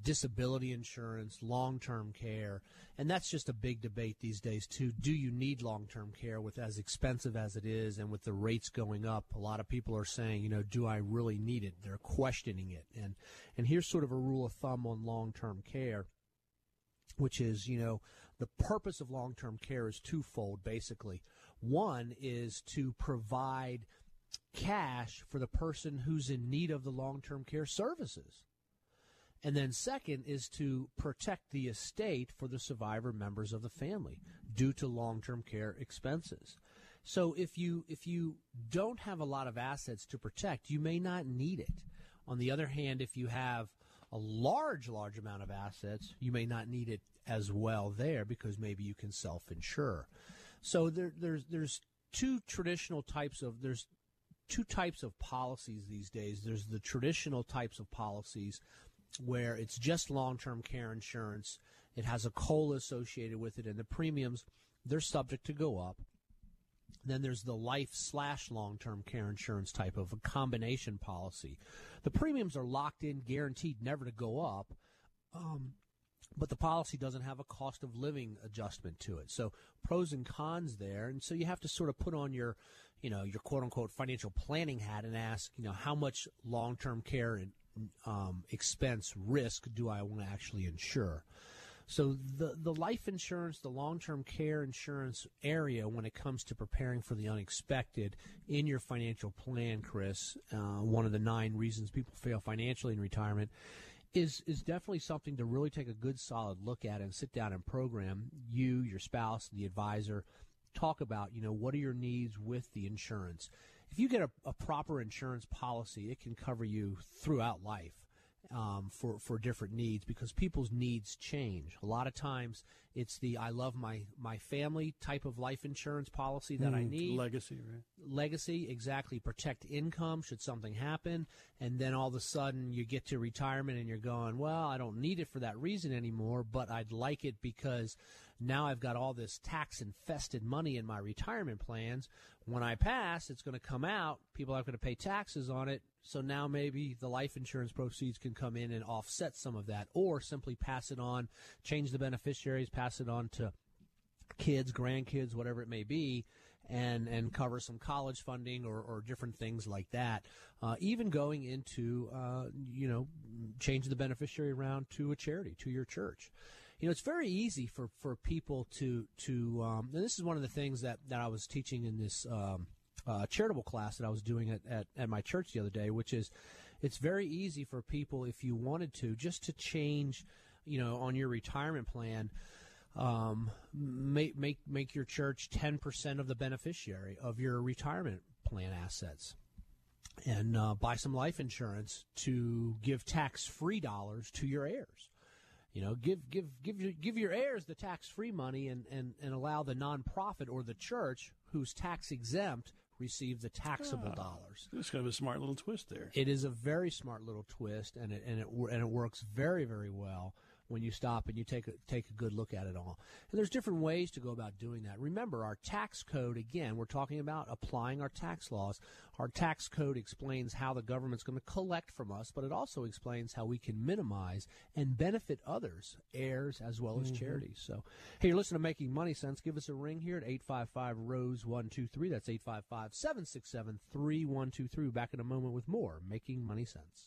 disability insurance, long term care. And that's just a big debate these days, too. Do you need long term care with as expensive as it is and with the rates going up? A lot of people are saying, you know, do I really need it? They're questioning it. And, and here's sort of a rule of thumb on long term care, which is, you know, the purpose of long term care is twofold, basically. One is to provide cash for the person who's in need of the long term care services. And then second is to protect the estate for the survivor members of the family due to long-term care expenses. So if you if you don't have a lot of assets to protect, you may not need it. On the other hand, if you have a large large amount of assets, you may not need it as well there because maybe you can self-insure. So there, there's there's two traditional types of there's two types of policies these days. There's the traditional types of policies where it's just long-term care insurance. It has a COLA associated with it, and the premiums they're subject to go up. Then there's the life slash long-term care insurance type of a combination policy. The premiums are locked in, guaranteed never to go up. Um, but the policy doesn't have a cost of living adjustment to it. So pros and cons there. And so you have to sort of put on your, you know, your quote unquote financial planning hat and ask, you know, how much long term care and um, expense risk do I want to actually insure? So the the life insurance, the long term care insurance area, when it comes to preparing for the unexpected in your financial plan, Chris, uh, one of the nine reasons people fail financially in retirement, is is definitely something to really take a good solid look at and sit down and program. You, your spouse, the advisor, talk about you know what are your needs with the insurance if you get a, a proper insurance policy, it can cover you throughout life. Um, for for different needs because people's needs change. A lot of times, it's the I love my my family type of life insurance policy that mm, I need. Legacy, right? Legacy, exactly. Protect income should something happen, and then all of a sudden you get to retirement and you're going, well, I don't need it for that reason anymore, but I'd like it because now I've got all this tax infested money in my retirement plans. When I pass, it's going to come out. People aren't going to pay taxes on it. So now maybe the life insurance proceeds can come in and offset some of that or simply pass it on, change the beneficiaries, pass it on to kids, grandkids, whatever it may be. and and cover some college funding or, or different things like that. Uh, even going into uh, you know change the beneficiary around to a charity to your church. You know, it's very easy for, for people to to um, and this is one of the things that, that I was teaching in this um, uh, charitable class that I was doing at, at, at my church the other day, which is it's very easy for people if you wanted to just to change, you know, on your retirement plan um, make make make your church ten percent of the beneficiary of your retirement plan assets, and uh, buy some life insurance to give tax free dollars to your heirs. You know, give give give your, give your heirs the tax free money, and, and and allow the nonprofit or the church who's tax exempt receive the taxable Oh, dollars. It's kind of a smart little twist there. It is a very smart little twist, and it and it and it works very very well when you stop and you take a take a good look at it all. And there's different ways to go about doing that. Remember, our tax code again. We're talking about applying our tax laws. Our tax code explains how the government's going to collect from us, but it also explains how we can minimize and benefit others, heirs as well as Mhm. charities. So, hey, you're listening to Making Money Sense. Give us a ring here at 855 Rose 123. That's 855 767 3123. Back in a moment with more Making Money Sense.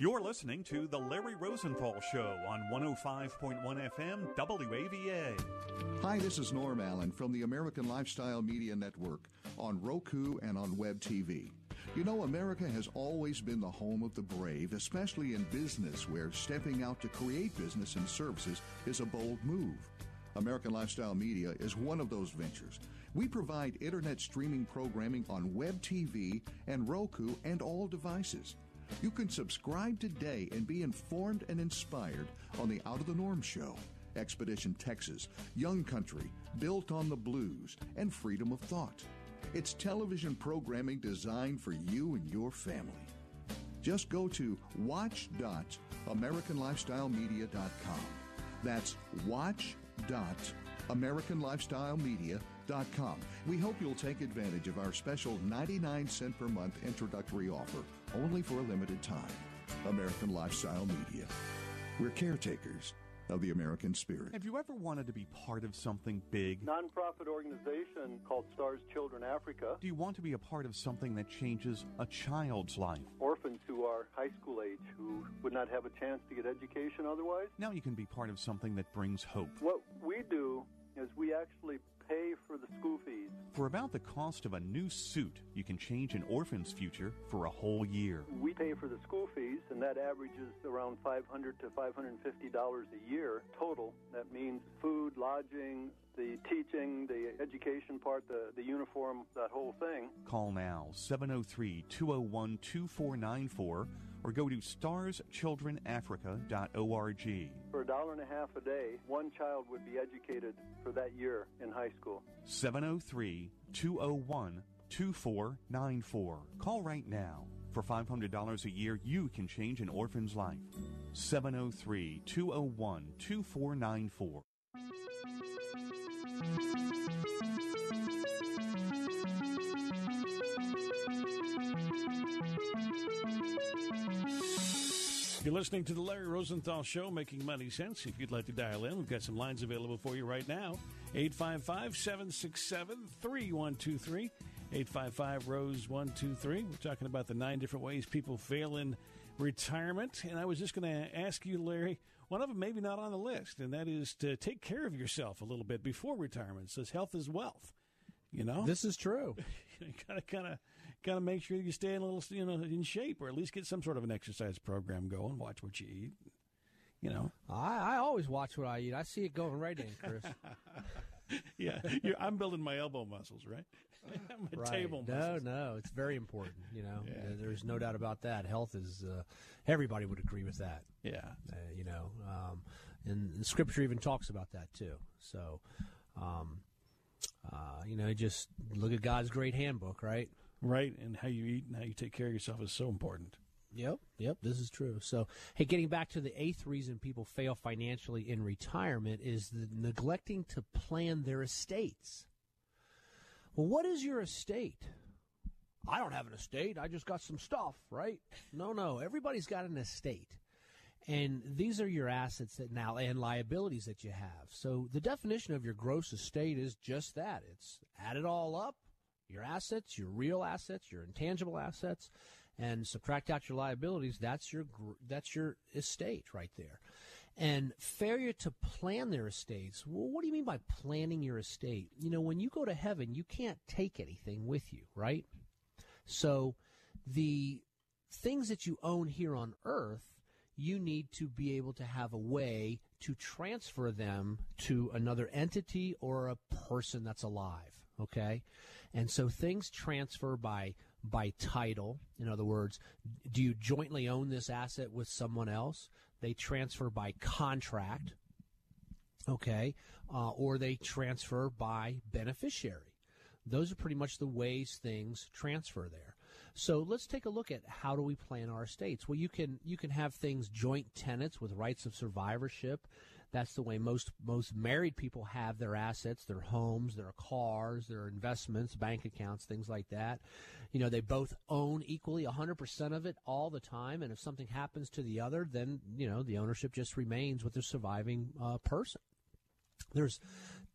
You're listening to The Larry Rosenthal Show on 105.1 FM WAVA. Hi, this is Norm Allen from the American Lifestyle Media Network on Roku and on Web TV. You know, America has always been the home of the brave, especially in business, where stepping out to create business and services is a bold move. American Lifestyle Media is one of those ventures. We provide internet streaming programming on Web TV and Roku and all devices. You can subscribe today and be informed and inspired on the Out of the Norm Show, Expedition Texas, Young Country, Built on the Blues, and Freedom of Thought. It's television programming designed for you and your family. Just go to watch.americanlifestylemedia.com. That's watch.americanlifestylemedia.com. We hope you'll take advantage of our special 99 cent per month introductory offer only for a limited time. American Lifestyle Media. We're caretakers of the American spirit. Have you ever wanted to be part of something big? nonprofit organization called Stars Children Africa. Do you want to be a part of something that changes a child's life? Orphans who are high school age who would not have a chance to get education otherwise. Now you can be part of something that brings hope. What we do is we actually pay for the school fees. For about the cost of a new suit, you can change an orphan's future for a whole year. We pay for the school fees, and that averages around $500 to 550 dollars a year total. That means food, lodging, the teaching, the education part, the, the uniform, that whole thing. Call now 703 201 2494 or go to starschildrenafrica.org. For a dollar and a half a day, one child would be educated for that year in high school. 703 201 2494. Call right now. For $500 a year, you can change an orphan's life. 703 201 2494. You're listening to the Larry Rosenthal Show, making money sense. If you'd like to dial in, we've got some lines available for you right now. 855 767 3123. 855 Rose 123. We're talking about the nine different ways people fail in retirement. And I was just going to ask you, Larry, one of them maybe not on the list, and that is to take care of yourself a little bit before retirement. It says health is wealth. You know, This is true. you gotta kind of kind of make sure you stay in a little you know in shape or at least get some sort of an exercise program going watch what you eat you know I, I always watch what I eat. I see it going right in, Chris. yeah you're, i'm building my elbow muscles right my right. table no, muscles no, it's very important. You know, Yeah. There's no doubt about that. Health is. Uh, everybody would agree with that. yeah Uh, you know, um, and the scripture even talks about that too. So, um, Uh, you know, just look at God's great handbook, right? Right, and how you eat and how you take care of yourself is so important. Yep, yep, this is true. So, hey, getting back to the eighth reason people fail financially in retirement is the neglecting to plan their estates. Well, what is your estate? I don't have an estate. I just got some stuff, right? No, no. Everybody's got an estate. And these are your assets that now and liabilities that you have. So the definition of your gross estate is just that. It's add it all up, your assets, your real assets, your intangible assets, and subtract out your liabilities. That's your that's your estate right there. And failure to plan their estates. Well, what do you mean by planning your estate? You know, when you go to heaven, you can't take anything with you, right? So the things that you own here on earth, you need to be able to have a way to transfer them to another entity or a person that's alive. Okay. And so things transfer by by title. In other words, do you jointly own this asset with someone else? They transfer by contract, okay, uh, or they transfer by beneficiary. Those are pretty much the ways things transfer there. So let's take a look at how do we plan our estates. Well, you can you can have things joint tenants with rights of survivorship. That's the way most most married people have their assets, their homes, their cars, their investments, bank accounts, things like that. You know, they both own equally 100% of it all the time, and if something happens to the other, then you know the ownership just remains with the surviving uh, person. There's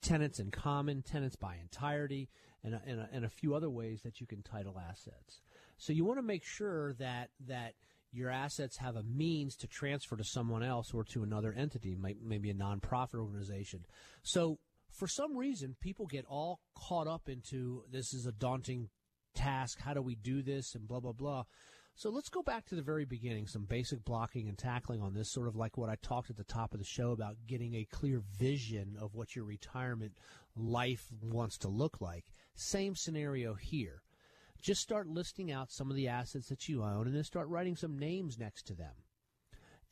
tenants in common, tenants by entirety, and a, and, a, and a few other ways that you can title assets. So you want to make sure that that your assets have a means to transfer to someone else or to another entity, maybe a nonprofit organization. So for some reason, people get all caught up into this is a daunting task. How do we do this? And blah, blah, blah. So let's go back to the very beginning, some basic blocking and tackling on this, sort of like what I talked at the top of the show about getting a clear vision of what your retirement life wants to look like. Same scenario here just start listing out some of the assets that you own and then start writing some names next to them.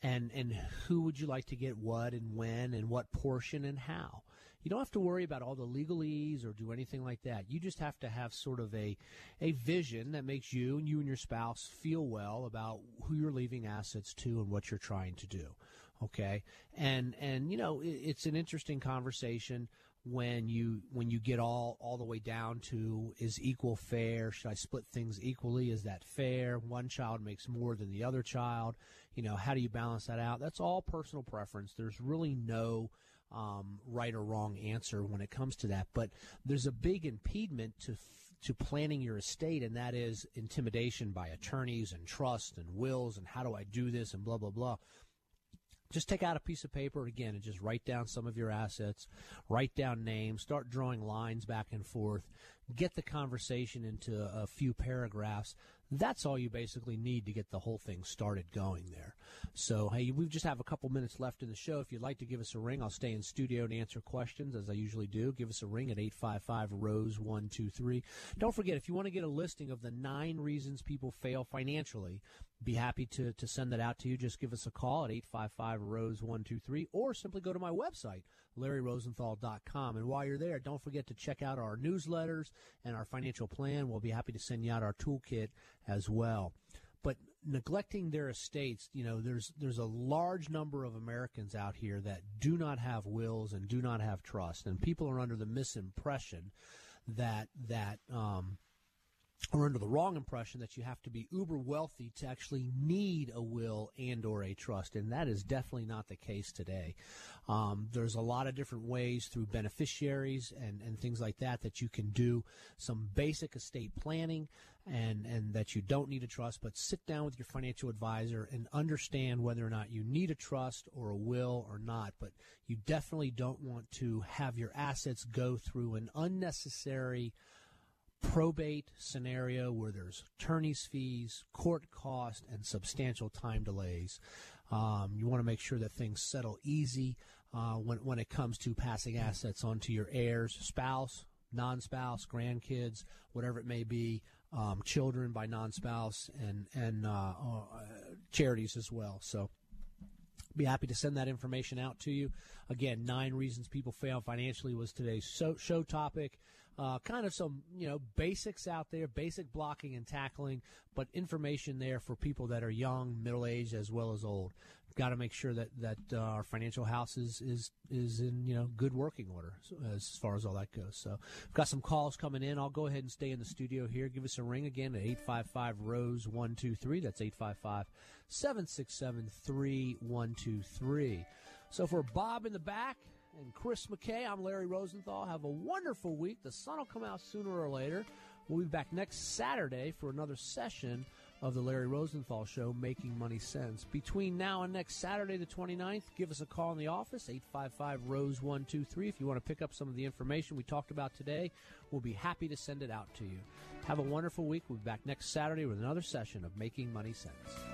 And and who would you like to get what and when and what portion and how. You don't have to worry about all the legalese or do anything like that. You just have to have sort of a a vision that makes you and you and your spouse feel well about who you're leaving assets to and what you're trying to do. Okay? And and you know, it, it's an interesting conversation when you when you get all all the way down to is equal fair? Should i split things equally? Is that fair? One child makes more than the other child. You know how do you balance that out? That's all personal preference. There's really no um, right or wrong answer when it comes to that. But there's a big impediment to to planning your estate and that is intimidation by attorneys and trust and wills and how do i do this and blah blah blah just take out a piece of paper again and just write down some of your assets, write down names, start drawing lines back and forth, get the conversation into a few paragraphs. That's all you basically need to get the whole thing started going there. So, hey, we just have a couple minutes left in the show. If you'd like to give us a ring, I'll stay in studio and answer questions as I usually do. Give us a ring at 855 Rose 123. Don't forget, if you want to get a listing of the nine reasons people fail financially, be happy to, to send that out to you. Just give us a call at 855 Rose 123 or simply go to my website, LarryRosenthal.com. And while you're there, don't forget to check out our newsletters and our financial plan. We'll be happy to send you out our toolkit as well. But neglecting their estates, you know, there's there's a large number of Americans out here that do not have wills and do not have trust, and people are under the misimpression that that um, or under the wrong impression that you have to be uber wealthy to actually need a will and or a trust and that is definitely not the case today. Um, there's a lot of different ways through beneficiaries and, and things like that that you can do some basic estate planning and and that you don't need a trust but sit down with your financial advisor and understand whether or not you need a trust or a will or not. But you definitely don't want to have your assets go through an unnecessary probate scenario where there's attorney's fees, court cost, and substantial time delays. Um, you want to make sure that things settle easy uh, when, when it comes to passing assets on to your heirs, spouse, non spouse, grandkids, whatever it may be, um, children by non spouse, and, and uh, uh, charities as well. So be happy to send that information out to you. Again, nine reasons people fail financially was today's show, show topic. Uh, kind of some, you know, basics out there, basic blocking and tackling, but information there for people that are young, middle aged, as well as old. Got to make sure that that uh, our financial house is, is is in you know good working order as far as all that goes. So, we've got some calls coming in. I'll go ahead and stay in the studio here. Give us a ring again at eight five five Rose one two three. That's eight five five seven six seven three one two three. So for Bob in the back and Chris McKay. I'm Larry Rosenthal. Have a wonderful week. The sun will come out sooner or later. We'll be back next Saturday for another session of the Larry Rosenthal Show, Making Money Sense. Between now and next Saturday, the 29th, give us a call in the office, 855 Rose 123. If you want to pick up some of the information we talked about today, we'll be happy to send it out to you. Have a wonderful week. We'll be back next Saturday with another session of Making Money Sense.